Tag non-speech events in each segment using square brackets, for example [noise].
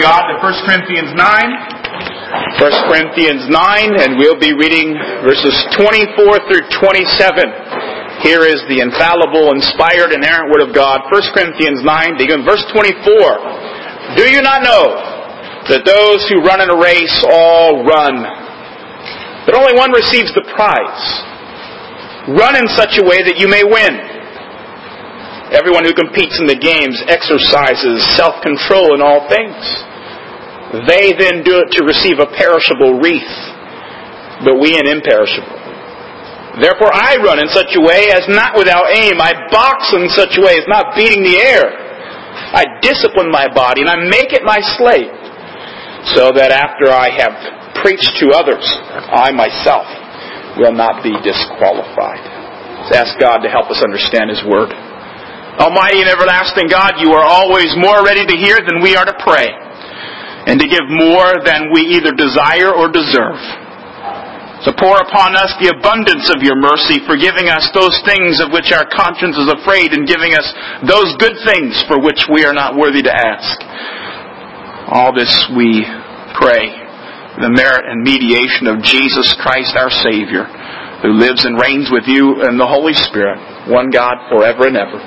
God to 1 Corinthians 9. 1 Corinthians 9, and we'll be reading verses 24 through 27. Here is the infallible, inspired, inerrant Word of God. 1 Corinthians 9, begin verse 24. Do you not know that those who run in a race all run, but only one receives the prize? Run in such a way that you may win. Everyone who competes in the games exercises self-control in all things. They then do it to receive a perishable wreath, but we an imperishable. Therefore I run in such a way as not without aim. I box in such a way as not beating the air. I discipline my body and I make it my slave, so that after I have preached to others, I myself will not be disqualified. Let's ask God to help us understand His Word. Almighty and everlasting God, you are always more ready to hear than we are to pray, and to give more than we either desire or deserve. So pour upon us the abundance of your mercy, forgiving us those things of which our conscience is afraid, and giving us those good things for which we are not worthy to ask. All this we pray, the merit and mediation of Jesus Christ our Savior, who lives and reigns with you and the Holy Spirit, one God forever and ever.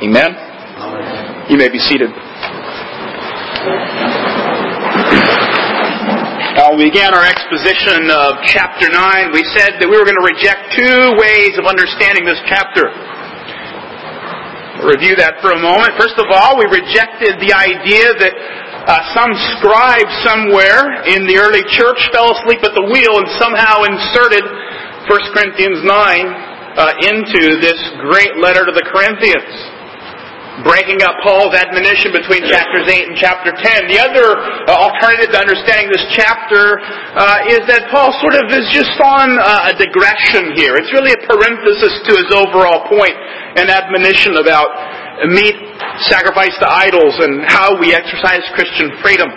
Amen? You may be seated. Now, we began our exposition of chapter 9. We said that we were going to reject two ways of understanding this chapter. Review that for a moment. First of all, we rejected the idea that uh, some scribe somewhere in the early church fell asleep at the wheel and somehow inserted 1 Corinthians 9 uh, into this great letter to the Corinthians breaking up Paul's admonition between chapters 8 and chapter 10. The other uh, alternative to understanding this chapter uh, is that Paul sort of is just on uh, a digression here. It's really a parenthesis to his overall point and admonition about meat sacrifice to idols and how we exercise Christian freedom.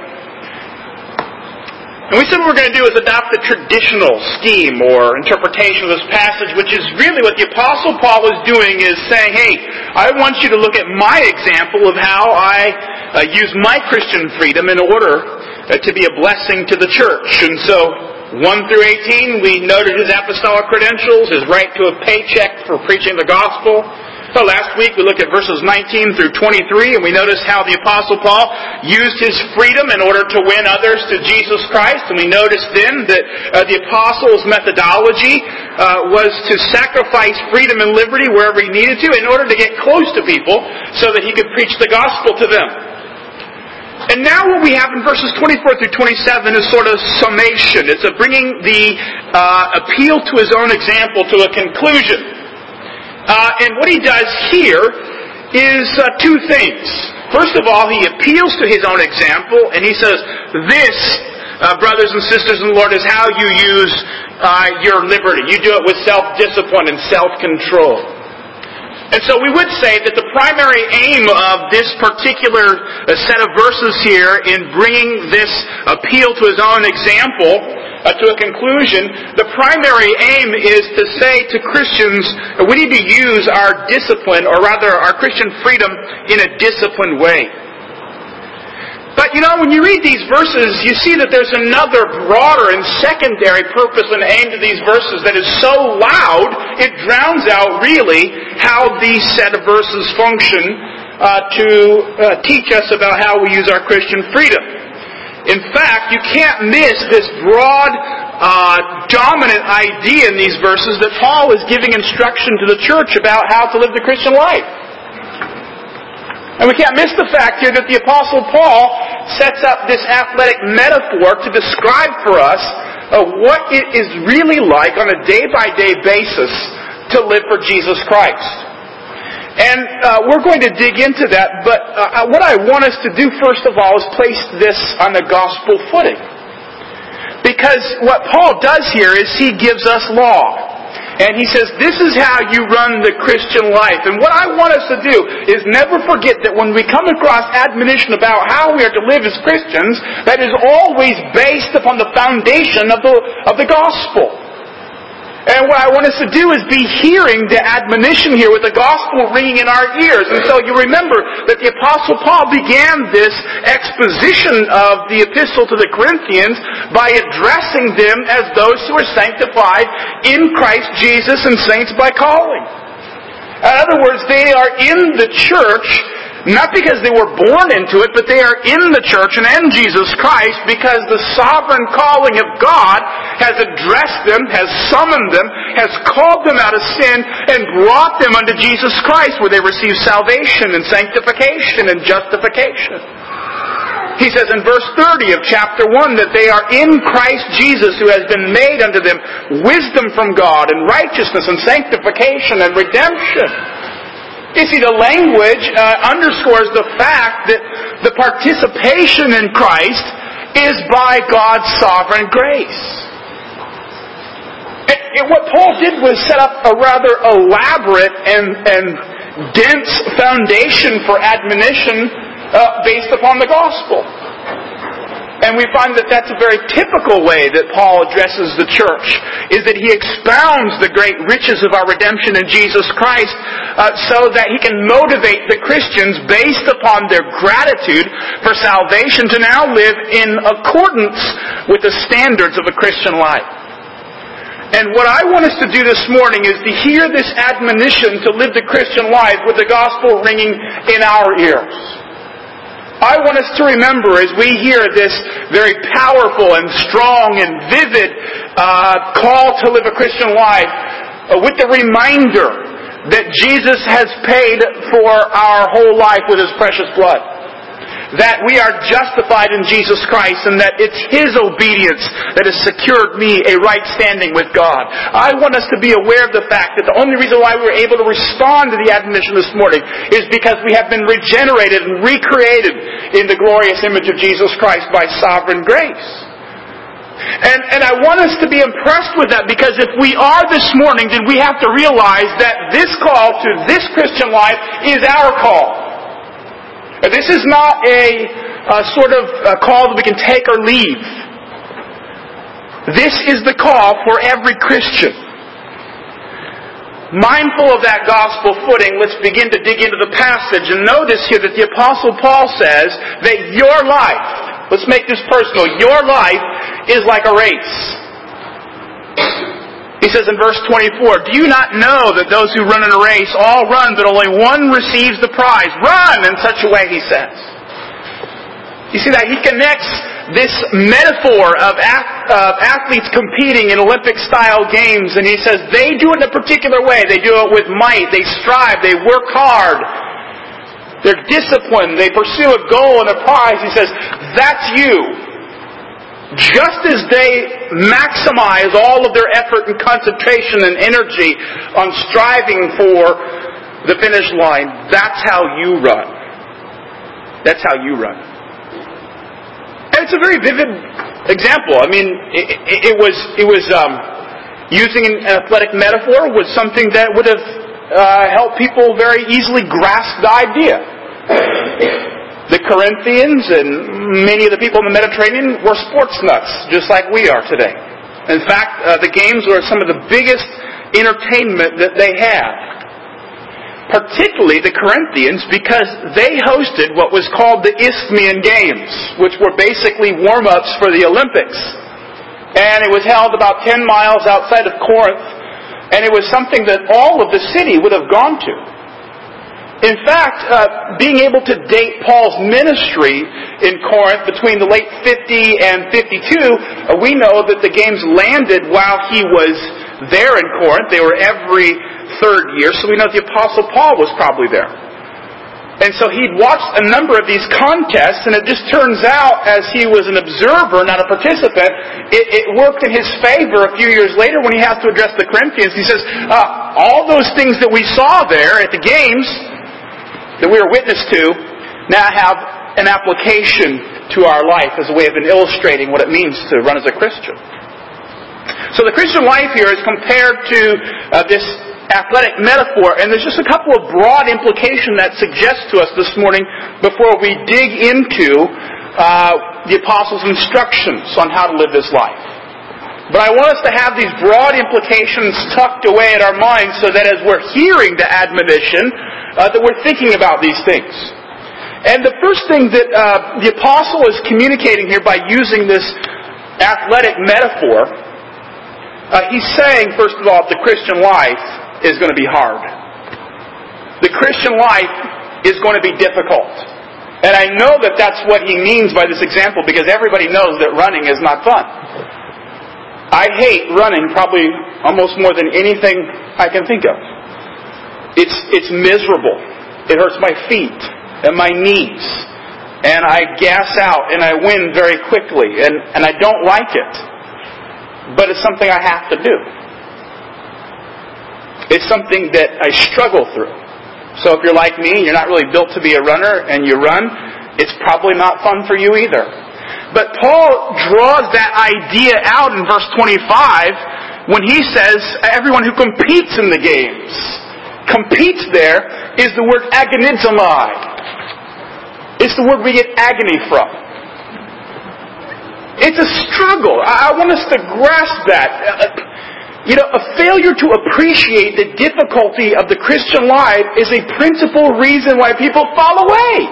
And we said what we're going to do is adopt the traditional scheme or interpretation of this passage, which is really what the Apostle Paul is doing is saying, hey, I want you to look at my example of how I uh, use my Christian freedom in order uh, to be a blessing to the church. And so, 1 through 18, we noted his apostolic credentials, his right to a paycheck for preaching the gospel, so last week we looked at verses 19 through 23 and we noticed how the apostle Paul used his freedom in order to win others to Jesus Christ. And we noticed then that uh, the apostle's methodology uh, was to sacrifice freedom and liberty wherever he needed to in order to get close to people so that he could preach the gospel to them. And now what we have in verses 24 through 27 is sort of summation. It's a bringing the uh, appeal to his own example to a conclusion. Uh, and what he does here is uh, two things. First of all, he appeals to his own example, and he says, This, uh, brothers and sisters in the Lord, is how you use uh, your liberty. You do it with self discipline and self control. And so we would say that the primary aim of this particular uh, set of verses here in bringing this appeal to his own example uh, to a conclusion, the primary aim is to say to Christians, we need to use our discipline, or rather our Christian freedom, in a disciplined way. But you know, when you read these verses, you see that there's another broader and secondary purpose and aim to these verses that is so loud, it drowns out really how these set of verses function uh, to uh, teach us about how we use our Christian freedom. In fact, you can't miss this broad, uh, dominant idea in these verses that Paul is giving instruction to the church about how to live the Christian life. And we can't miss the fact here that the Apostle Paul sets up this athletic metaphor to describe for us uh, what it is really like on a day by day basis to live for Jesus Christ. And uh, we're going to dig into that, but uh, what I want us to do first of all is place this on the gospel footing. Because what Paul does here is he gives us law. And he says, this is how you run the Christian life. And what I want us to do is never forget that when we come across admonition about how we are to live as Christians, that is always based upon the foundation of the, of the gospel. And what I want us to do is be hearing the admonition here with the gospel ringing in our ears. And so you remember that the apostle Paul began this exposition of the epistle to the Corinthians by addressing them as those who are sanctified in Christ Jesus and saints by calling. In other words, they are in the church not because they were born into it, but they are in the church and in Jesus Christ because the sovereign calling of God has addressed them, has summoned them, has called them out of sin, and brought them unto Jesus Christ where they receive salvation and sanctification and justification. He says in verse 30 of chapter 1 that they are in Christ Jesus who has been made unto them wisdom from God and righteousness and sanctification and redemption. You see, the language uh, underscores the fact that the participation in Christ is by God's sovereign grace. What Paul did was set up a rather elaborate and, and dense foundation for admonition uh, based upon the gospel. And we find that that's a very typical way that Paul addresses the church, is that he expounds the great riches of our redemption in Jesus Christ uh, so that he can motivate the Christians based upon their gratitude for salvation to now live in accordance with the standards of a Christian life. And what I want us to do this morning is to hear this admonition to live the Christian life with the gospel ringing in our ears. I want us to remember as we hear this very powerful and strong and vivid uh, call to live a Christian life uh, with the reminder that Jesus has paid for our whole life with his precious blood that we are justified in Jesus Christ and that it's His obedience that has secured me a right standing with God. I want us to be aware of the fact that the only reason why we were able to respond to the admonition this morning is because we have been regenerated and recreated in the glorious image of Jesus Christ by sovereign grace. And, and I want us to be impressed with that because if we are this morning, then we have to realize that this call to this Christian life is our call. This is not a, a sort of a call that we can take or leave. This is the call for every Christian. Mindful of that gospel footing, let's begin to dig into the passage and notice here that the apostle Paul says that your life, let's make this personal, your life is like a race. He says in verse 24, Do you not know that those who run in a race all run, but only one receives the prize? Run in such a way, he says. You see that? He connects this metaphor of athletes competing in Olympic style games, and he says they do it in a particular way. They do it with might, they strive, they work hard. They're disciplined, they pursue a goal and a prize. He says, that's you just as they maximize all of their effort and concentration and energy on striving for the finish line, that's how you run. That's how you run. And it's a very vivid example. I mean, it, it, it was it was um, using an athletic metaphor was something that would have uh, helped people very easily grasp the idea. The Corinthians and many of the people in the Mediterranean were sports nuts, just like we are today. In fact, uh, the games were some of the biggest entertainment that they had. Particularly the Corinthians because they hosted what was called the Isthmian Games, which were basically warm-ups for the Olympics. And it was held about 10 miles outside of Corinth, and it was something that all of the city would have gone to. In fact, uh, being able to date Paul's ministry in Corinth between the late 50 and 52, uh, we know that the games landed while he was there in Corinth. They were every third year, so we know the Apostle Paul was probably there. And so he'd watched a number of these contests, and it just turns out, as he was an observer, not a participant, it, it worked in his favor a few years later when he has to address the Corinthians. He says, uh, all those things that we saw there at the games, that we were witness to now have an application to our life as a way of illustrating what it means to run as a Christian. So the Christian life here is compared to uh, this athletic metaphor, and there's just a couple of broad implications that suggest to us this morning before we dig into uh, the apostles' instructions on how to live this life. But I want us to have these broad implications tucked away in our minds so that as we're hearing the admonition, uh, that we're thinking about these things. And the first thing that uh, the apostle is communicating here by using this athletic metaphor, uh, he's saying, first of all, the Christian life is going to be hard. The Christian life is going to be difficult. And I know that that's what he means by this example because everybody knows that running is not fun. I hate running probably almost more than anything I can think of. It's, it's miserable. It hurts my feet and my knees. And I gas out and I win very quickly. And, and I don't like it. But it's something I have to do. It's something that I struggle through. So if you're like me and you're not really built to be a runner and you run, it's probably not fun for you either. But Paul draws that idea out in verse 25 when he says everyone who competes in the games. Competes there is the word agonizomai. It's the word we get agony from. It's a struggle. I want us to grasp that. Uh, You know, a failure to appreciate the difficulty of the Christian life is a principal reason why people fall away.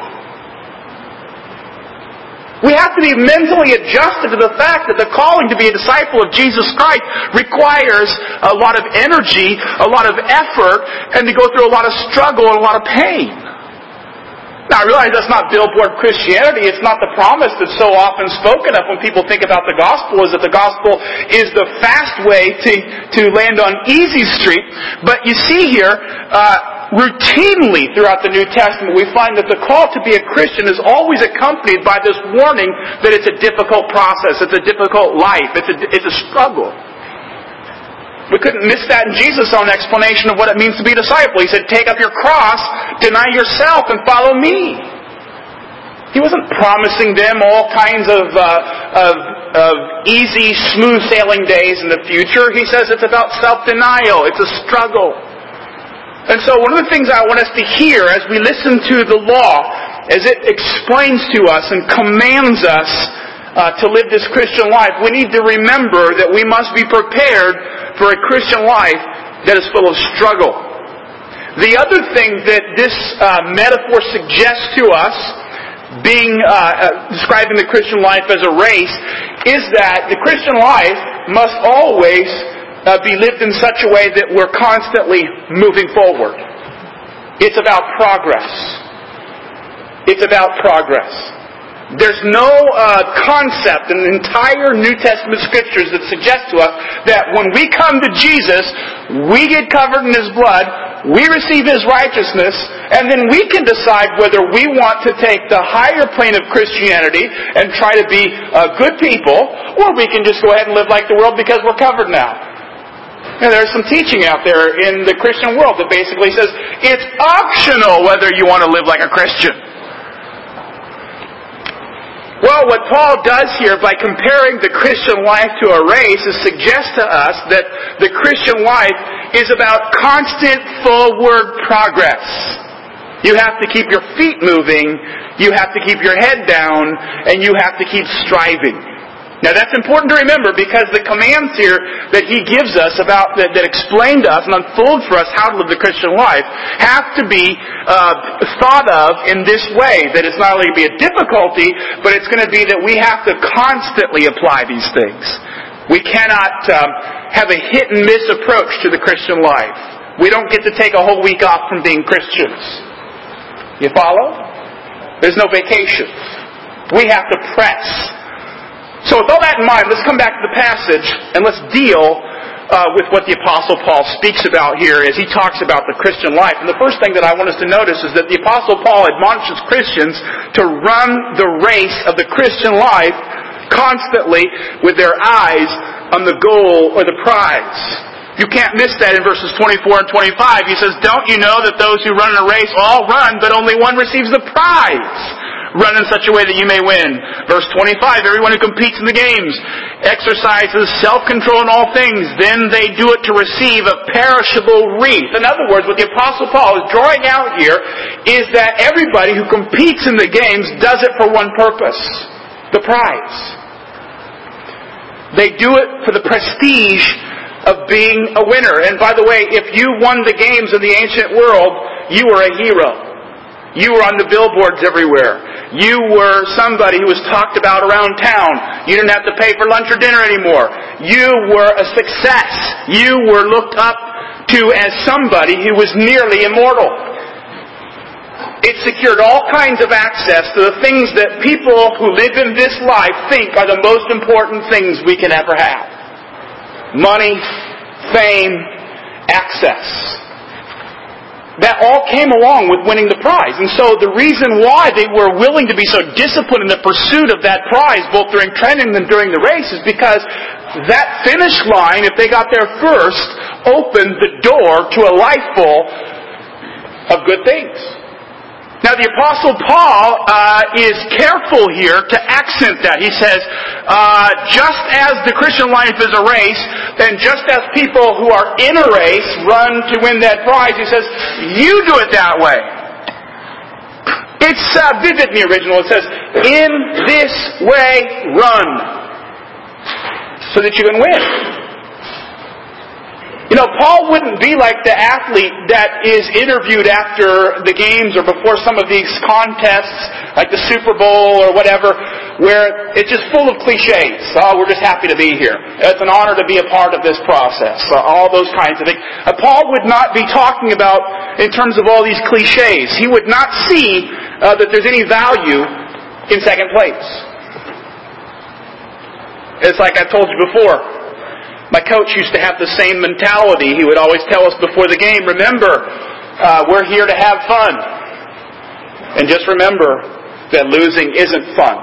We have to be mentally adjusted to the fact that the calling to be a disciple of Jesus Christ requires a lot of energy, a lot of effort, and to go through a lot of struggle and a lot of pain. Now I realize that's not billboard Christianity. It's not the promise that's so often spoken of when people think about the gospel is that the gospel is the fast way to, to land on easy street. But you see here, uh, routinely throughout the New Testament, we find that the call to be a Christian is always accompanied by this warning that it's a difficult process, it's a difficult life, it's a, it's a struggle. We couldn't miss that in Jesus' own explanation of what it means to be a disciple. He said, take up your cross, deny yourself, and follow me. He wasn't promising them all kinds of, uh, of, of easy, smooth sailing days in the future. He says it's about self-denial. It's a struggle. And so one of the things I want us to hear as we listen to the law, as it explains to us and commands us uh, to live this Christian life, we need to remember that we must be prepared for a Christian life that is full of struggle. The other thing that this uh, metaphor suggests to us, being uh, uh describing the Christian life as a race, is that the Christian life must always uh, be lived in such a way that we're constantly moving forward. It's about progress. It's about progress. There's no uh, concept in the entire New Testament scriptures that suggests to us that when we come to Jesus, we get covered in His blood, we receive His righteousness, and then we can decide whether we want to take the higher plane of Christianity and try to be uh, good people, or we can just go ahead and live like the world because we're covered now. And there's some teaching out there in the Christian world that basically says it's optional whether you want to live like a Christian. Well, what Paul does here by comparing the Christian life to a race is suggest to us that the Christian life is about constant forward progress. You have to keep your feet moving, you have to keep your head down, and you have to keep striving. Now that's important to remember because the commands here that he gives us about that, that explain to us and unfold for us how to live the Christian life have to be uh, thought of in this way. That it's not only going to be a difficulty, but it's going to be that we have to constantly apply these things. We cannot um, have a hit and miss approach to the Christian life. We don't get to take a whole week off from being Christians. You follow? There's no vacation. We have to press so with all that in mind, let's come back to the passage and let's deal uh, with what the Apostle Paul speaks about here as he talks about the Christian life. And the first thing that I want us to notice is that the Apostle Paul admonishes Christians to run the race of the Christian life constantly with their eyes on the goal or the prize. You can't miss that in verses 24 and 25. He says, Don't you know that those who run in a race all run, but only one receives the prize? Run in such a way that you may win. Verse 25, everyone who competes in the games exercises self-control in all things. Then they do it to receive a perishable wreath. In other words, what the Apostle Paul is drawing out here is that everybody who competes in the games does it for one purpose. The prize. They do it for the prestige of being a winner. And by the way, if you won the games in the ancient world, you were a hero. You were on the billboards everywhere. You were somebody who was talked about around town. You didn't have to pay for lunch or dinner anymore. You were a success. You were looked up to as somebody who was nearly immortal. It secured all kinds of access to the things that people who live in this life think are the most important things we can ever have. Money, fame, access that all came along with winning the prize. And so the reason why they were willing to be so disciplined in the pursuit of that prize, both during training and during the race, is because that finish line, if they got there first, opened the door to a life full of good things. Now the apostle Paul uh, is careful here to accent that. He says, uh, just as the Christian life is a race, then just as people who are in a race run to win that prize, he says, you do it that way. It's uh, vivid in the original. It says, in this way run, so that you can win. You know, Paul wouldn't be like the athlete that is interviewed after the games or before some of these contests, like the Super Bowl or whatever, where it's just full of cliches. Oh, we're just happy to be here. It's an honor to be a part of this process. All those kinds of things. Uh, Paul would not be talking about in terms of all these cliches. He would not see uh, that there's any value in second place. It's like I told you before. My coach used to have the same mentality. He would always tell us before the game, remember, uh, we're here to have fun. And just remember that losing isn't fun.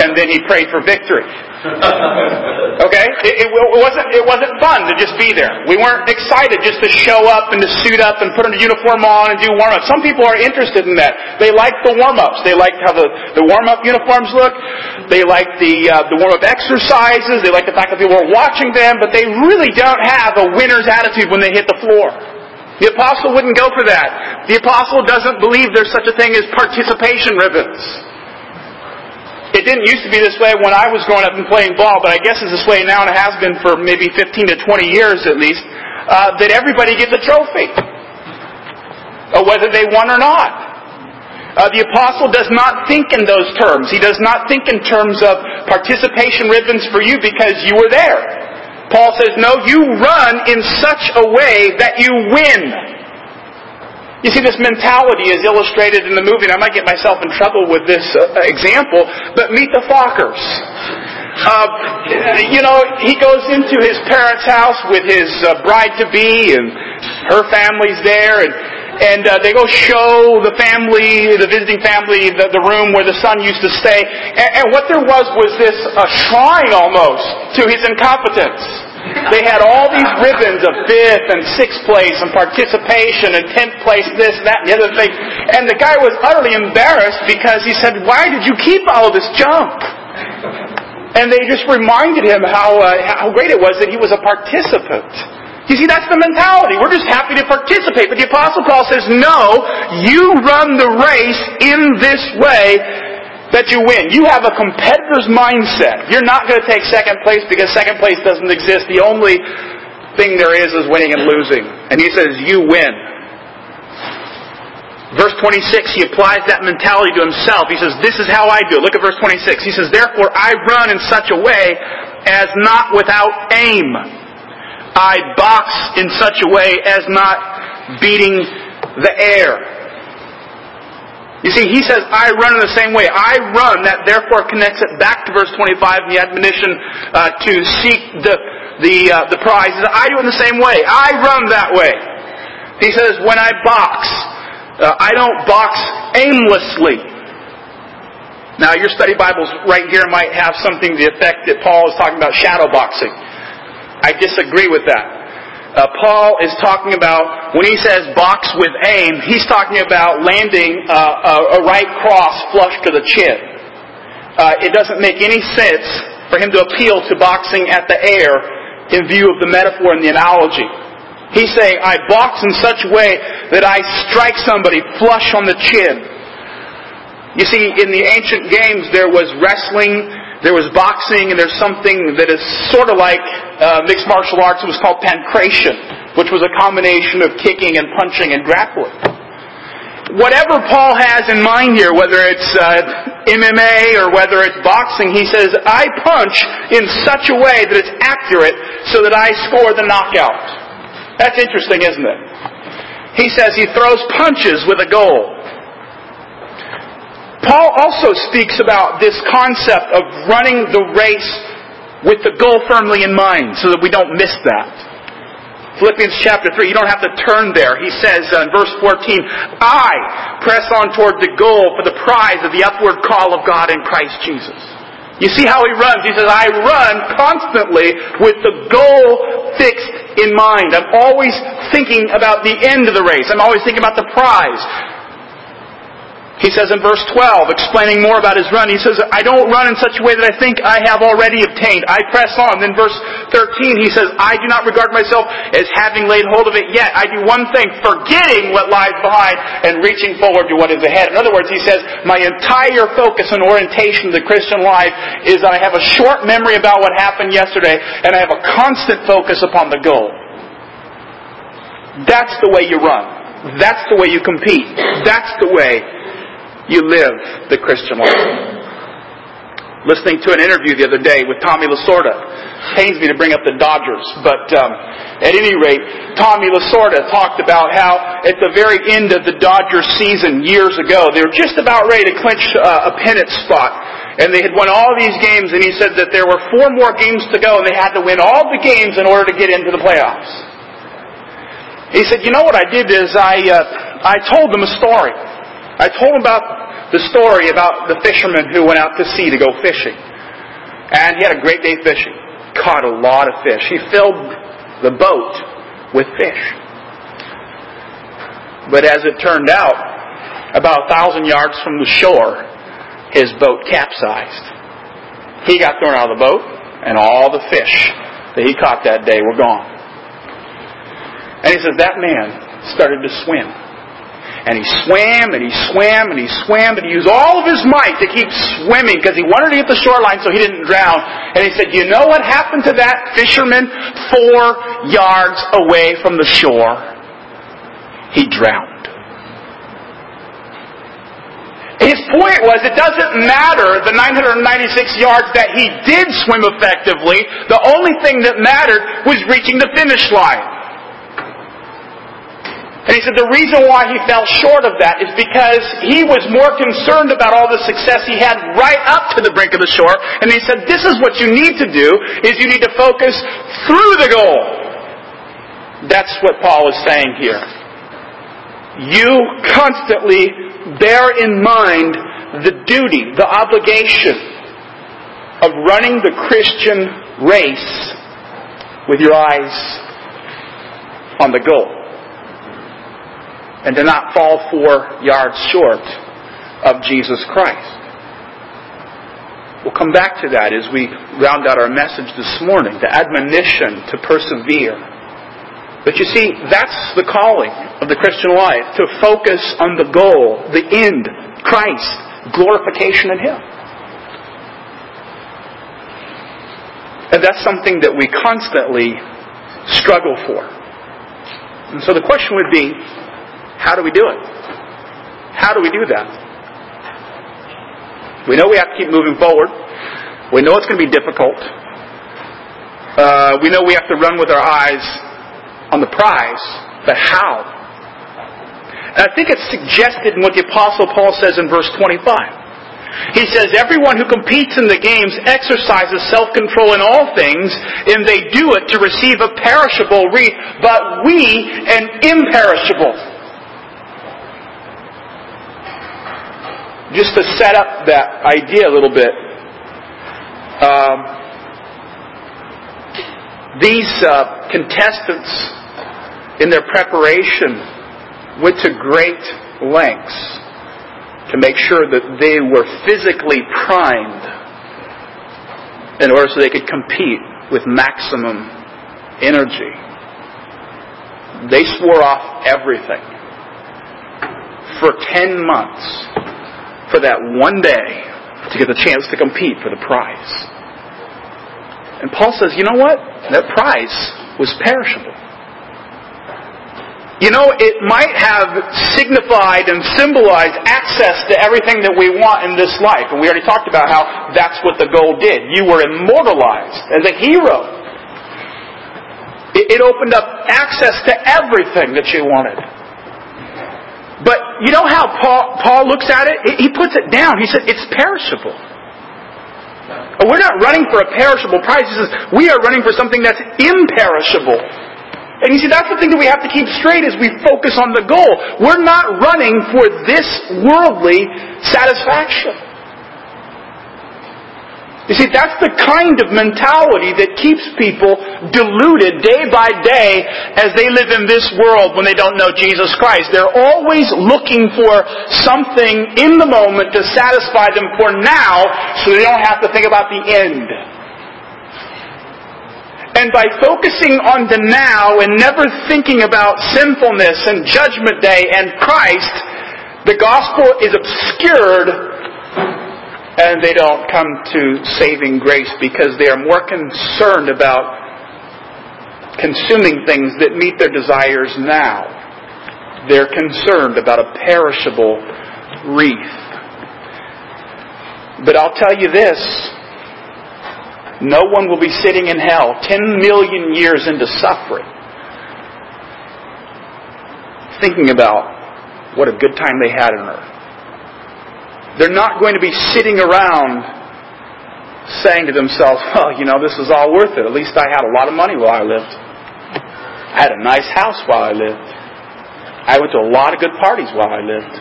And then he prayed for victory. Okay? It, it, it, wasn't, it wasn't fun to just be there. We weren't excited just to show up and to suit up and put a uniform on and do warm-ups. Some people are interested in that. They like the warm-ups. They like how the, the warm-up uniforms look. They like the, uh, the warm-up exercises. They like the fact that people are watching them, but they really don't have a winner's attitude when they hit the floor. The apostle wouldn't go for that. The apostle doesn't believe there's such a thing as participation ribbons. It didn't used to be this way when I was growing up and playing ball, but I guess it's this way now and it has been for maybe 15 to 20 years at least, uh, that everybody gets a trophy. Uh, whether they won or not. Uh, the apostle does not think in those terms. He does not think in terms of participation ribbons for you because you were there. Paul says, no, you run in such a way that you win. You see, this mentality is illustrated in the movie, and I might get myself in trouble with this uh, example, but meet the Fockers. Uh, you know, he goes into his parents' house with his uh, bride-to-be, and her family's there, and and uh, they go show the family, the visiting family, the, the room where the son used to stay. And, and what there was was this a shrine almost to his incompetence. They had all these ribbons of fifth and sixth place and participation and tenth place, this, that, and the other thing. And the guy was utterly embarrassed because he said, why did you keep all this junk? And they just reminded him how, uh, how great it was that he was a participant. You see, that's the mentality. We're just happy to participate. But the Apostle Paul says, no, you run the race in this way that you win. You have a competitor's mindset. You're not going to take second place because second place doesn't exist. The only thing there is is winning and losing. And he says, you win. Verse 26, he applies that mentality to himself. He says, this is how I do it. Look at verse 26. He says, therefore I run in such a way as not without aim. I box in such a way as not beating the air. You see, he says, I run in the same way. I run, that therefore connects it back to verse 25 and the admonition uh, to seek the, the, uh, the prize. I do it in the same way. I run that way. He says, when I box, uh, I don't box aimlessly. Now, your study Bibles right here might have something to the effect that Paul is talking about shadow boxing. I disagree with that uh, Paul is talking about, when he says box with aim, he's talking about landing uh, a, a, right cross flush to the chin. Uh, it doesn't make any sense for him to appeal to boxing at the air in view of the metaphor and the analogy. He's saying, I box in such a way that I strike somebody flush on the chin. You see, in the ancient games, there was wrestling, there was boxing, and there's something that is sort of like uh, mixed martial arts. It was called pankration, which was a combination of kicking and punching and grappling. Whatever Paul has in mind here, whether it's uh, MMA or whether it's boxing, he says, I punch in such a way that it's accurate so that I score the knockout. That's interesting, isn't it? He says he throws punches with a goal. Paul also speaks about this concept of running the race with the goal firmly in mind so that we don't miss that. Philippians chapter 3, you don't have to turn there. He says uh, in verse 14, I press on toward the goal for the prize of the upward call of God in Christ Jesus. You see how he runs? He says, I run constantly with the goal fixed in mind. I'm always thinking about the end of the race. I'm always thinking about the prize. He says in verse 12, explaining more about his run, he says, I don't run in such a way that I think I have already obtained. I press on. Then verse 13, he says, I do not regard myself as having laid hold of it yet. I do one thing, forgetting what lies behind and reaching forward to what is ahead. In other words, he says, my entire focus and orientation of the Christian life is that I have a short memory about what happened yesterday and I have a constant focus upon the goal. That's the way you run. That's the way you compete. That's the way you live the Christian life. Listening to an interview the other day with Tommy Lasorda. Pains me to bring up the Dodgers, but um, at any rate, Tommy Lasorda talked about how at the very end of the Dodgers season years ago, they were just about ready to clinch uh, a pennant spot. And they had won all these games, and he said that there were four more games to go, and they had to win all the games in order to get into the playoffs. He said, "You know what I did is I uh, I told them a story. I told him about the story about the fisherman who went out to sea to go fishing. And he had a great day fishing. Caught a lot of fish. He filled the boat with fish. But as it turned out, about a thousand yards from the shore, his boat capsized. He got thrown out of the boat, and all the fish that he caught that day were gone. And he says, that man started to swim. And he swam and he swam and he swam and he used all of his might to keep swimming because he wanted to get the shoreline so he didn't drown. And he said, you know what happened to that fisherman four yards away from the shore? He drowned. His point was it doesn't matter the 996 yards that he did swim effectively. The only thing that mattered was reaching the finish line. And he said the reason why he fell short of that is because he was more concerned about all the success he had right up to the brink of the shore. And he said, this is what you need to do, is you need to focus through the goal. That's what Paul is saying here. You constantly bear in mind the duty, the obligation of running the Christian race with your eyes on the goal and to not fall four yards short of Jesus Christ. We'll come back to that as we round out our message this morning, the admonition to persevere. But you see, that's the calling of the Christian life, to focus on the goal, the end, Christ, glorification in Him. And that's something that we constantly struggle for. And so the question would be, how do we do it? How do we do that? We know we have to keep moving forward. We know it's going to be difficult. Uh, we know we have to run with our eyes on the prize, but how? And I think it's suggested in what the Apostle Paul says in verse 25. He says, Everyone who competes in the games exercises self control in all things, and they do it to receive a perishable wreath, but we an imperishable. Just to set up that idea a little bit, um, these uh, contestants, in their preparation, went to great lengths to make sure that they were physically primed in order so they could compete with maximum energy. They swore off everything for 10 months for that one day, to get the chance to compete for the prize. And Paul says, you know what? That prize was perishable. You know, it might have signified and symbolized access to everything that we want in this life. And we already talked about how that's what the gold did. You were immortalized as a hero. It opened up access to everything that you wanted. You know how Paul, Paul looks at it? He puts it down. He said, it's perishable. We're not running for a perishable prize. He says, we are running for something that's imperishable. And you see, that's the thing that we have to keep straight as we focus on the goal. We're not running for this worldly satisfaction. You see, that's the kind of mentality that keeps people deluded day by day as they live in this world when they don't know Jesus Christ. They're always looking for something in the moment to satisfy them for now so they don't have to think about the end. And by focusing on the now and never thinking about sinfulness and judgment day and Christ, the gospel is obscured and they don't come to saving grace because they are more concerned about consuming things that meet their desires now. They're concerned about a perishable wreath. But I'll tell you this, no one will be sitting in hell 10 million years into suffering thinking about what a good time they had on earth. They're not going to be sitting around saying to themselves, [laughs] well, you know, this was all worth it. At least I had a lot of money while I lived. I had a nice house while I lived. I went to a lot of good parties while I lived.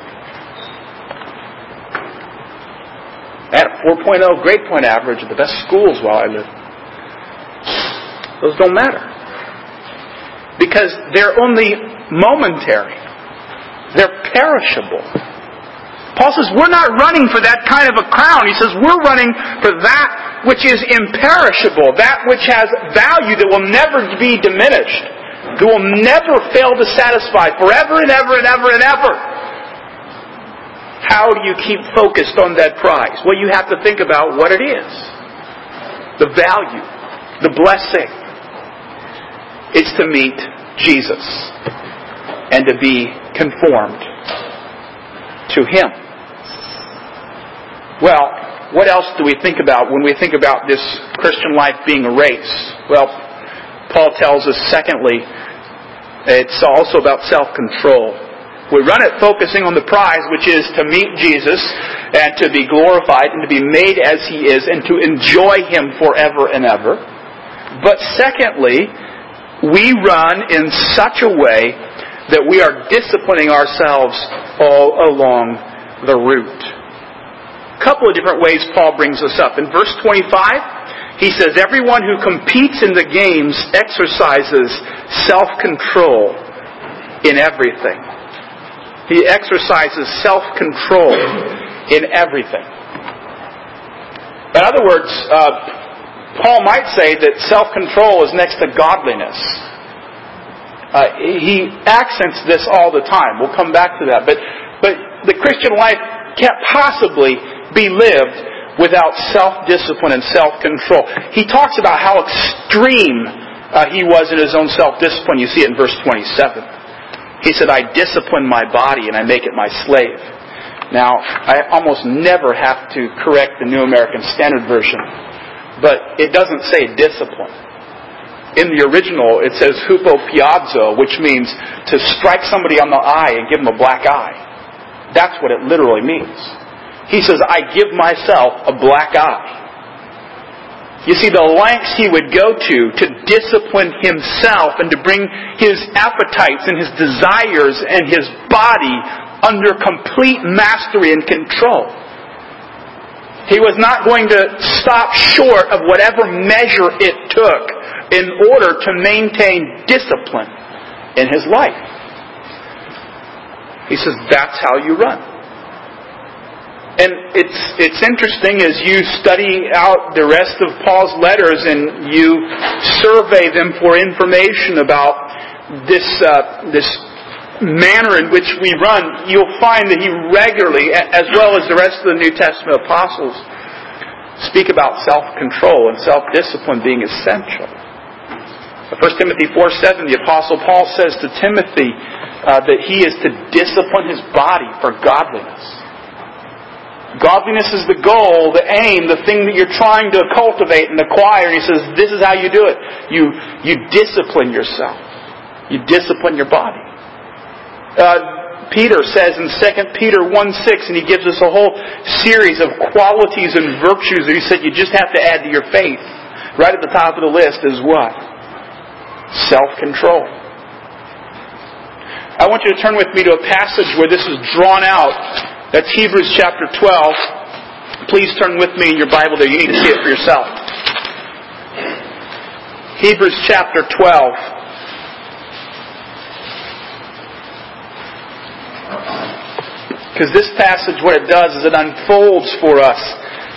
I had a 4.0 grade point average at the best schools while I lived. Those don't matter. Because they're only momentary. They're perishable. Paul says, we're not running for that kind of a crown. He says, we're running for that which is imperishable, that which has value that will never be diminished, that will never fail to satisfy forever and ever and ever and ever. How do you keep focused on that prize? Well, you have to think about what it is. The value, the blessing. It's to meet Jesus and to be conformed to Him. Well, what else do we think about when we think about this Christian life being a race? Well, Paul tells us, secondly, it's also about self-control. We run it focusing on the prize, which is to meet Jesus and to be glorified and to be made as He is and to enjoy Him forever and ever. But secondly, we run in such a way that we are disciplining ourselves all along the route. A couple of different ways Paul brings us up. In verse 25, he says, Everyone who competes in the games exercises self-control in everything. He exercises self-control in everything. In other words, uh, Paul might say that self-control is next to godliness. Uh, he accents this all the time. We'll come back to that. But, but the Christian life can't possibly be lived without self-discipline and self-control. He talks about how extreme uh, he was in his own self-discipline. You see it in verse 27. He said, I discipline my body and I make it my slave. Now, I almost never have to correct the New American Standard Version, but it doesn't say discipline. In the original, it says hupopiazo, which means to strike somebody on the eye and give them a black eye. That's what it literally means. He says, I give myself a black eye. You see, the lengths he would go to to discipline himself and to bring his appetites and his desires and his body under complete mastery and control. He was not going to stop short of whatever measure it took in order to maintain discipline in his life. He says, that's how you run. And it's, it's interesting as you study out the rest of Paul's letters and you survey them for information about this, uh, this manner in which we run, you'll find that he regularly, as well as the rest of the New Testament apostles, speak about self-control and self-discipline being essential. 1 Timothy 4 7, the Apostle Paul says to Timothy uh, that he is to discipline his body for godliness. Godliness is the goal, the aim, the thing that you're trying to cultivate and acquire. And he says, this is how you do it. You, you discipline yourself. You discipline your body. Uh, Peter says in 2 Peter 1 6, and he gives us a whole series of qualities and virtues that he said you just have to add to your faith. Right at the top of the list is what? Self control. I want you to turn with me to a passage where this is drawn out. That's Hebrews chapter 12. Please turn with me in your Bible there. You need to see it for yourself. Hebrews chapter 12. Because this passage, what it does is it unfolds for us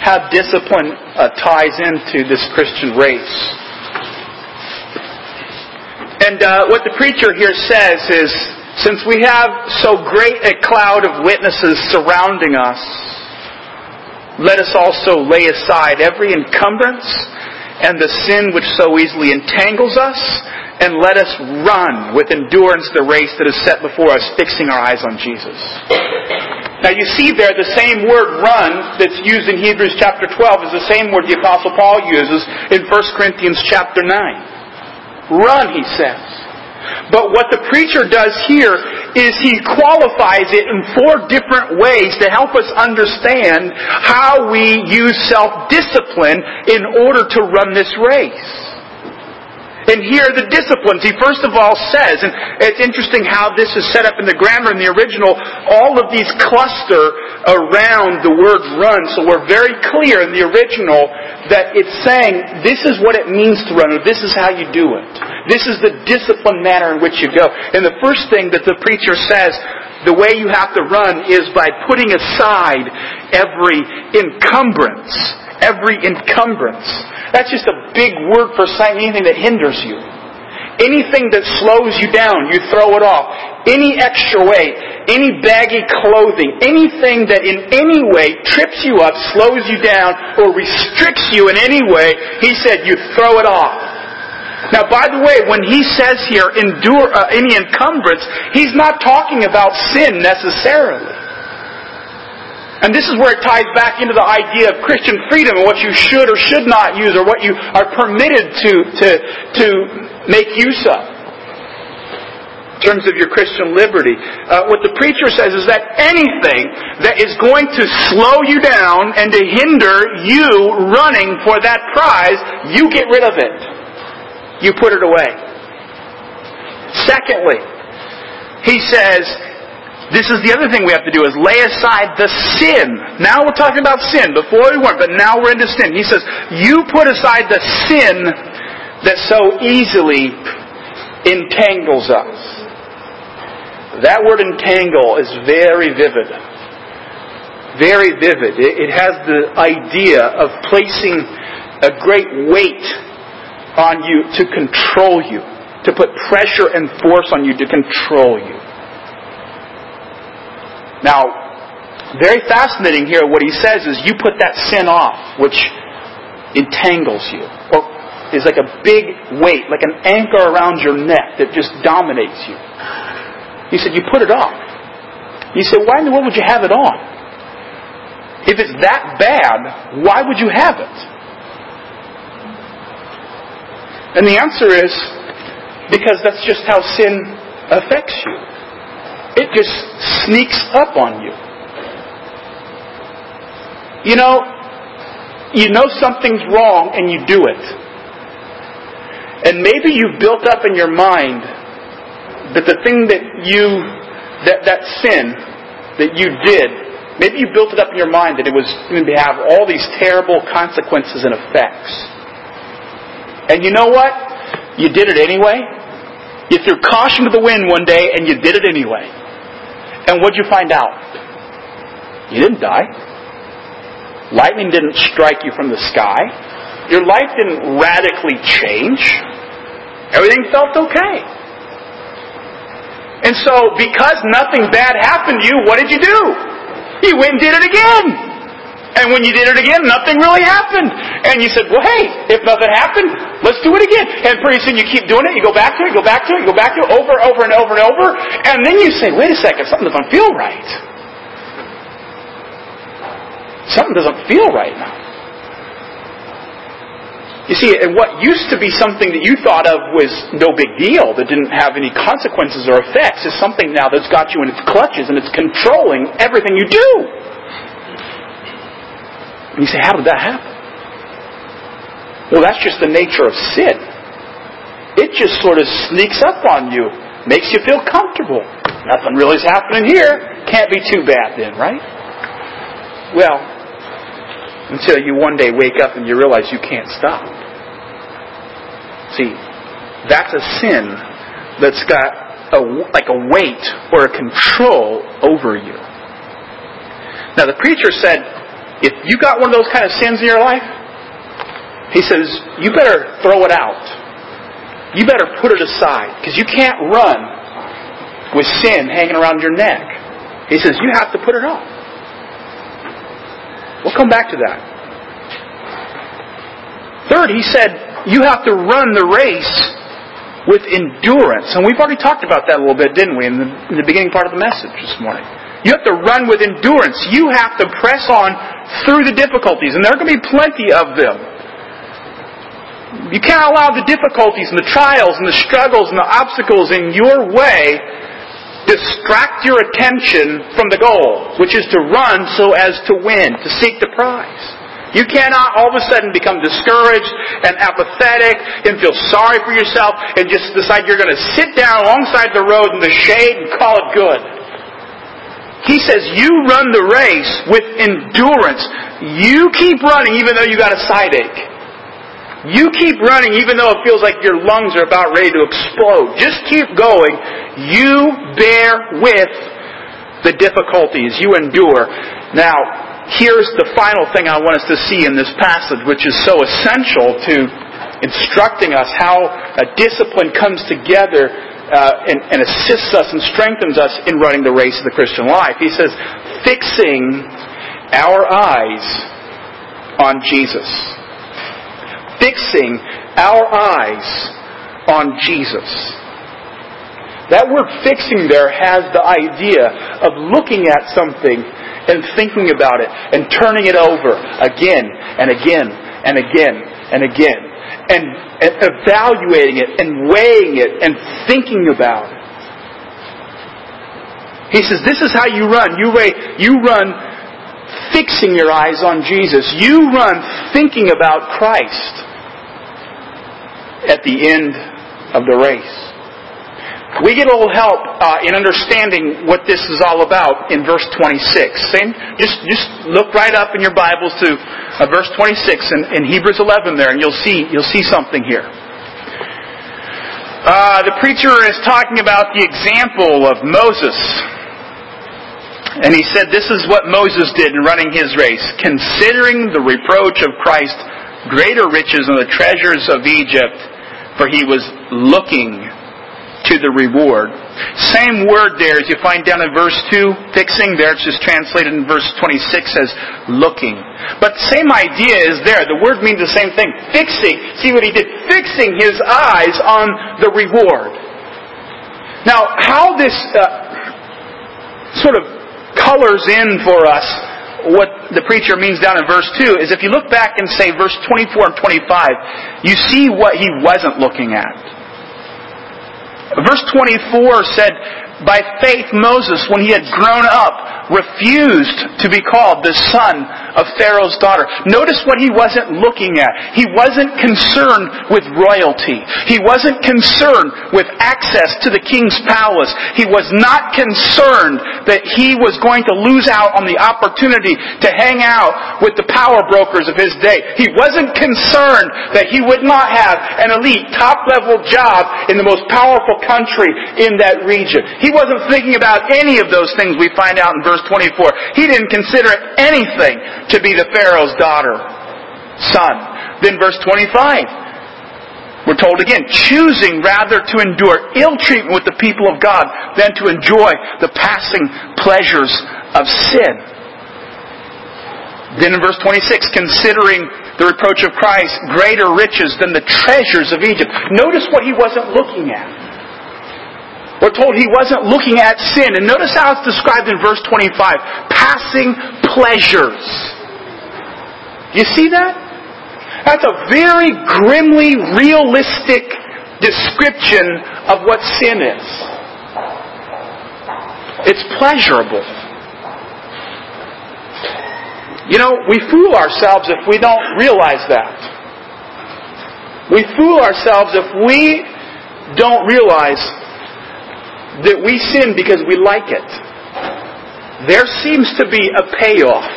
how discipline uh, ties into this Christian race. And uh, what the preacher here says is, since we have so great a cloud of witnesses surrounding us, let us also lay aside every encumbrance and the sin which so easily entangles us, and let us run with endurance the race that is set before us, fixing our eyes on Jesus. Now you see there the same word run that's used in Hebrews chapter 12 is the same word the apostle Paul uses in 1 Corinthians chapter 9. Run, he says. But what the preacher does here is he qualifies it in four different ways to help us understand how we use self-discipline in order to run this race. And here the disciplines. He first of all says, and it's interesting how this is set up in the grammar in the original, all of these cluster around the word run. So we're very clear in the original that it's saying this is what it means to run, or this is how you do it. This is the disciplined manner in which you go. And the first thing that the preacher says, the way you have to run is by putting aside every encumbrance. Every encumbrance. That's just a big word for saying anything that hinders you. Anything that slows you down, you throw it off. Any extra weight, any baggy clothing, anything that in any way trips you up, slows you down, or restricts you in any way, he said you throw it off. Now, by the way, when he says here endure uh, any encumbrance, he's not talking about sin necessarily. And this is where it ties back into the idea of Christian freedom and what you should or should not use or what you are permitted to, to, to make use of. In terms of your Christian liberty. Uh, what the preacher says is that anything that is going to slow you down and to hinder you running for that prize, you get rid of it. You put it away. Secondly, he says, this is the other thing we have to do is lay aside the sin. Now we're talking about sin. Before we weren't, but now we're into sin. He says, you put aside the sin that so easily entangles us. That word entangle is very vivid. Very vivid. It, has the idea of placing a great weight on you to control you, to put pressure and force on you to control you. Now, very fascinating here, what he says is you put that sin off, which entangles you, or is like a big weight, like an anchor around your neck that just dominates you. He said, you put it off. You say, why in the world would you have it on? If it's that bad, why would you have it? And the answer is because that's just how sin affects you it just sneaks up on you. You know, you know something's wrong and you do it. And maybe you've built up in your mind that the thing that you, that, that sin that you did, maybe you built it up in your mind that it was going to have all these terrible consequences and effects. And you know what? You did it anyway. You threw caution to the wind one day and you did it anyway. And what'd you find out? You didn't die. Lightning didn't strike you from the sky. Your life didn't radically change. Everything felt okay. And so, because nothing bad happened to you, what did you do? You went and did it again. And when you did it again, nothing really happened. And you said, well, hey, if nothing happened, let's do it again. And pretty soon you keep doing it, you go back to it, go back to it, go back to it, over, over, and over, and over. And then you say, wait a second, something doesn't feel right. Something doesn't feel right now. You see, and what used to be something that you thought of was no big deal, that didn't have any consequences or effects, is something now that's got you in its clutches and it's controlling everything you do. And you say, how did that happen? Well, that's just the nature of sin. It just sort of sneaks up on you, makes you feel comfortable. Nothing really is happening here. Can't be too bad then, right? Well, until you one day wake up and you realize you can't stop. See, that's a sin that's got a, like a weight or a control over you. Now the preacher said, if you got one of those kind of sins in your life, he says, you better throw it out. You better put it aside because you can't run with sin hanging around your neck. He says, you have to put it off. We'll come back to that. Third, he said, you have to run the race with endurance. And we've already talked about that a little bit, didn't we, in the, in the beginning part of the message this morning. You have to run with endurance. You have to press on through the difficulties, and there are going to be plenty of them. You can't allow the difficulties and the trials and the struggles and the obstacles in your way distract your attention from the goal, which is to run so as to win, to seek the prize. You cannot all of a sudden become discouraged and apathetic and feel sorry for yourself and just decide you're going to sit down alongside the road in the shade and call it good. He says you run the race with endurance. You keep running even though you got a side ache. You keep running even though it feels like your lungs are about ready to explode. Just keep going. You bear with the difficulties. You endure. Now, here's the final thing I want us to see in this passage, which is so essential to instructing us how a discipline comes together uh, and, and assists us and strengthens us in running the race of the Christian life. He says, fixing our eyes on Jesus fixing our eyes on Jesus. That word fixing there has the idea of looking at something and thinking about it and turning it over again and again and again and again and, and evaluating it and weighing it and thinking about it. He says, This is how you run. You, weigh, you run fixing your eyes on Jesus. You run thinking about Christ at the end of the race. We get a little help uh, in understanding what this is all about in verse 26. Same, just, just look right up in your Bibles to uh, verse 26 in, in Hebrews 11 there, and you'll see, you'll see something here. Uh, the preacher is talking about the example of Moses. And he said, This is what Moses did in running his race, considering the reproach of Christ greater riches than the treasures of Egypt for he was looking to the reward. Same word there as you find down in verse 2, fixing, there it's just translated in verse 26 as looking. But same idea is there. The word means the same thing. Fixing. See what he did? Fixing his eyes on the reward. Now, how this uh, sort of colors in for us what the preacher means down in verse 2 is if you look back and say verse 24 and 25, you see what he wasn't looking at. Verse 24 said, by faith Moses, when he had grown up, refused to be called the son of Pharaoh's daughter. Notice what he wasn't looking at. He wasn't concerned with royalty. He wasn't concerned with access to the king's palace. He was not concerned that he was going to lose out on the opportunity to hang out with the power brokers of his day. He wasn't concerned that he would not have an elite, top level job in the most powerful country in that region. He wasn't thinking about any of those things we find out in verse 24. He didn't consider anything to be the Pharaoh's daughter, son. Then verse 25. We're told again, choosing rather to endure ill treatment with the people of God than to enjoy the passing pleasures of sin. Then in verse 26, considering the reproach of Christ greater riches than the treasures of Egypt. Notice what he wasn't looking at. We're told he wasn't looking at sin. And notice how it's described in verse 25. Passing pleasures. You see that? That's a very grimly realistic description of what sin is. It's pleasurable. You know, we fool ourselves if we don't realize that. We fool ourselves if we don't realize that we sin because we like it. There seems to be a payoff.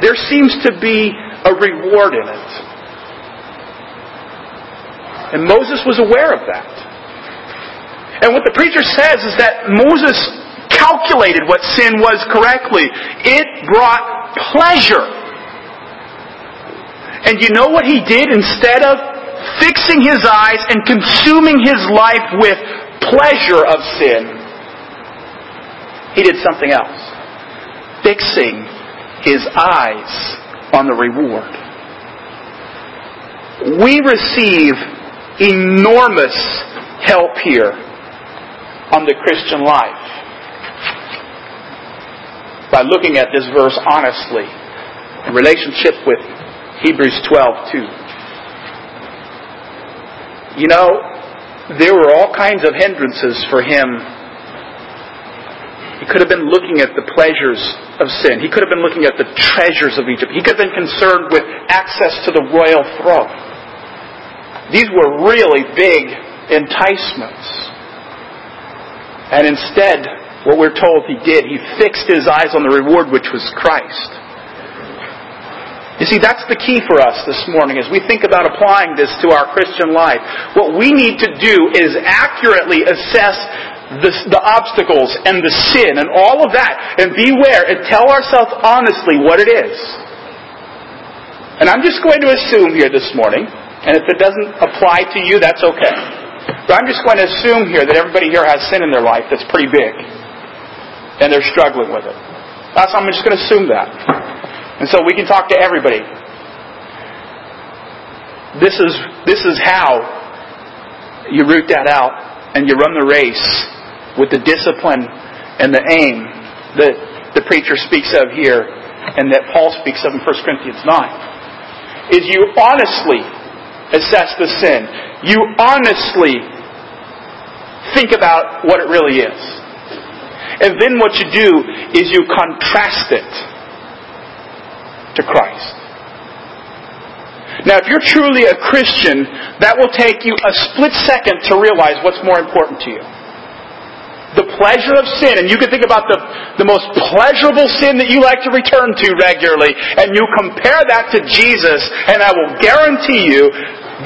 There seems to be a reward in it. And Moses was aware of that. And what the preacher says is that Moses calculated what sin was correctly. It brought pleasure. And you know what he did instead of fixing his eyes and consuming his life with pleasure of sin? He did something else. Fixing his eyes on the reward. We receive enormous help here on the Christian life by looking at this verse honestly in relationship with Hebrews 12 too. You know, there were all kinds of hindrances for him. He could have been looking at the pleasures of sin. He could have been looking at the treasures of Egypt. He could have been concerned with access to the royal throne. These were really big enticements. And instead, what we're told he did, he fixed his eyes on the reward which was Christ. You see, that's the key for us this morning as we think about applying this to our Christian life. What we need to do is accurately assess the, the, obstacles and the sin and all of that and beware and tell ourselves honestly what it is. And I'm just going to assume here this morning and if it doesn't apply to you, that's okay. But I'm just going to assume here that everybody here has sin in their life that's pretty big. And they're struggling with it. That's, I'm just going to assume that. And so we can talk to everybody. This is, this is how you root that out and you run the race with the discipline and the aim that the preacher speaks of here and that Paul speaks of in 1 Corinthians 9. Is you honestly assess the sin. You honestly think about what it really is. And then what you do is you contrast it to Christ. Now, if you're truly a Christian, that will take you a split second to realize what's more important to you. The pleasure of sin, and you can think about the, the most pleasurable sin that you like to return to regularly, and you compare that to Jesus, and I will guarantee you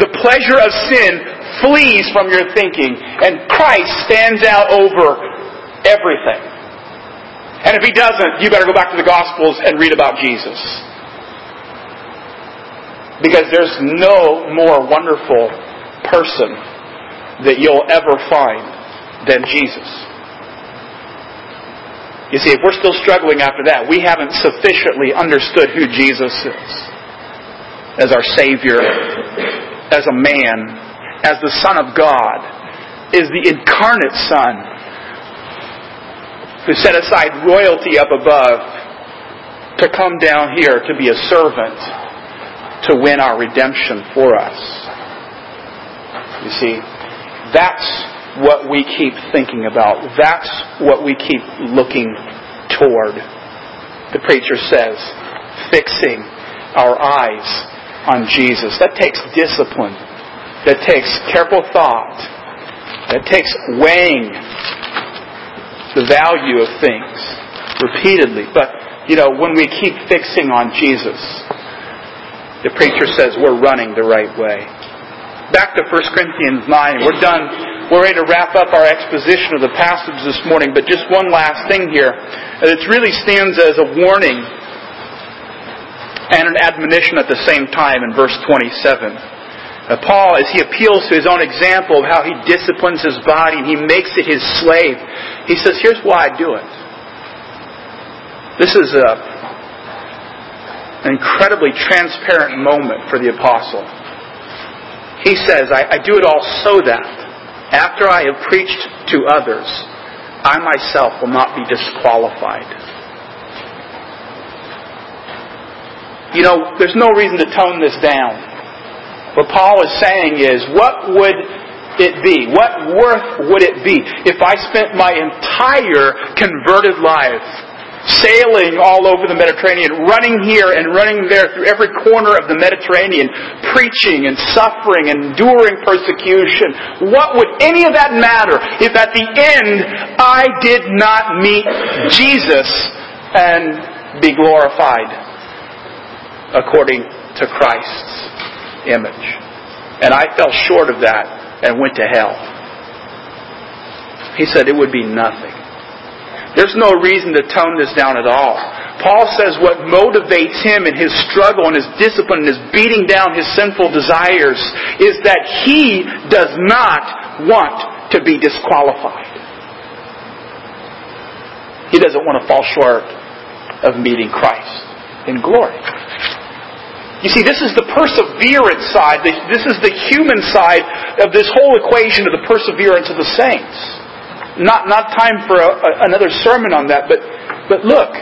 the pleasure of sin flees from your thinking, and Christ stands out over everything. And if he doesn't, you better go back to the Gospels and read about Jesus. Because there's no more wonderful person that you'll ever find than Jesus. You see, if we're still struggling after that, we haven't sufficiently understood who Jesus is as our Savior as a man, as the Son of God, is the incarnate Son who set aside royalty up above to come down here to be a servant to win our redemption for us. You see, that's what we keep thinking about. That's what we keep looking toward. The preacher says, fixing our eyes on Jesus. That takes discipline. That takes careful thought. That takes weighing the value of things repeatedly. But, you know, when we keep fixing on Jesus, the preacher says we're running the right way. Back to 1 Corinthians 9. We're done. We're ready to wrap up our exposition of the passage this morning, but just one last thing here. It really stands as a warning and an admonition at the same time in verse 27. Uh, Paul, as he appeals to his own example of how he disciplines his body and he makes it his slave, he says, Here's why I do it. This is a, an incredibly transparent moment for the apostle. He says, I, I do it all so that after I have preached to others, I myself will not be disqualified. You know, there's no reason to tone this down. What Paul is saying is, what would it be? What worth would it be if I spent my entire converted life sailing all over the Mediterranean, running here and running there through every corner of the Mediterranean, preaching and suffering, and enduring persecution. What would any of that matter if at the end I did not meet Jesus and be glorified according to Christ's image? And I fell short of that and went to hell. He said it would be nothing. There's no reason to tone this down at all. Paul says what motivates him in his struggle and his discipline and his beating down his sinful desires is that he does not want to be disqualified. He doesn't want to fall short of meeting Christ in glory. You see, this is the perseverance side. This is the human side of this whole equation of the perseverance of the saints not, not time for a, a, another sermon on that, but, but look,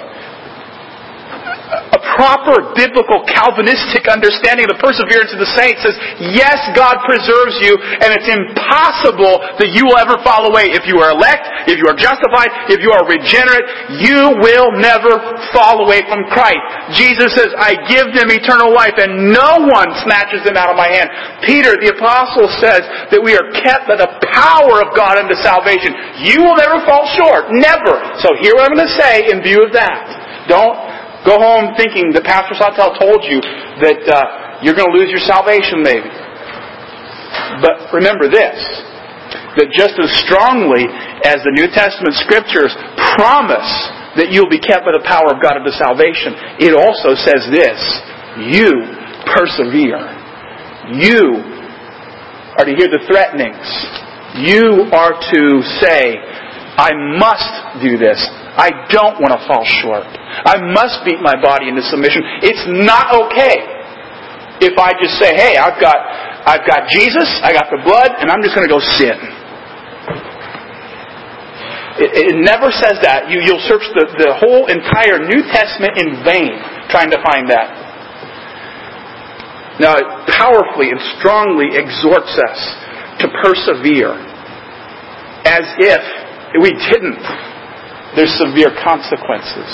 proper biblical Calvinistic understanding of the perseverance of the saints says, yes, God preserves you, and it's impossible that you will ever fall away. If you are elect, if you are justified, if you are regenerate, you will never fall away from Christ. Jesus says, I give them eternal life, and no one snatches them out of my hand. Peter, the apostle, says that we are kept by the power of God unto salvation. You will never fall short. Never. So here what I'm going to say in view of that. Don't Go home thinking that Pastor Sawtelle told you that uh, you're going to lose your salvation, maybe. But remember this that just as strongly as the New Testament scriptures promise that you'll be kept by the power of God unto salvation, it also says this you persevere. You are to hear the threatenings. You are to say, I must do this. I don't want to fall short. I must beat my body into submission. It's not okay if I just say, hey, I've got, I've got Jesus, I got the blood, and I'm just going to go sin. It, it never says that. You, you'll search the, the whole entire New Testament in vain trying to find that. Now, it powerfully and strongly exhorts us to persevere as if we didn't there's severe consequences.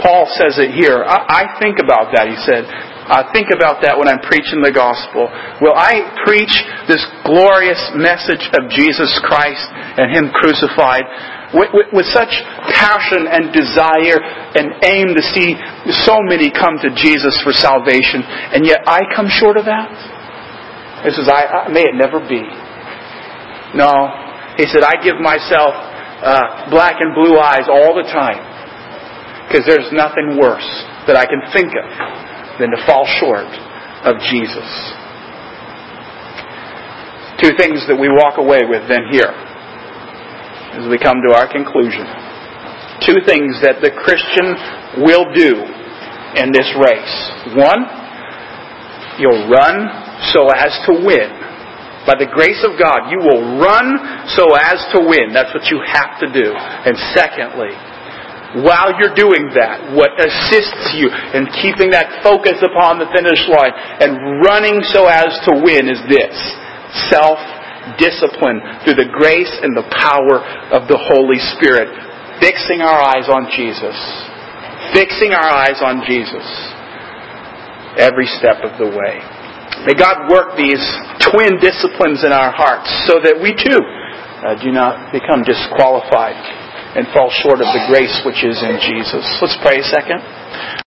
Paul says it here. I, I think about that, he said. I think about that when I'm preaching the gospel. Will I preach this glorious message of Jesus Christ and Him crucified with, with, with, such passion and desire and aim to see so many come to Jesus for salvation, and yet I come short of that? He says, I, I may it never be. No. He said, I give myself uh, black and blue eyes all the time. Because there's nothing worse that I can think of than to fall short of Jesus. Two things that we walk away with then here as we come to our conclusion. Two things that the Christian will do in this race. One, you'll run so as to win. By the grace of God, you will run so as to win. That's what you have to do. And secondly, while you're doing that, what assists you in keeping that focus upon the finish line and running so as to win is this self discipline through the grace and the power of the Holy Spirit. Fixing our eyes on Jesus. Fixing our eyes on Jesus every step of the way. May God work these twin disciplines in our hearts so that we too uh, do not become disqualified and fall short of the grace which is in Jesus. Let's pray a second.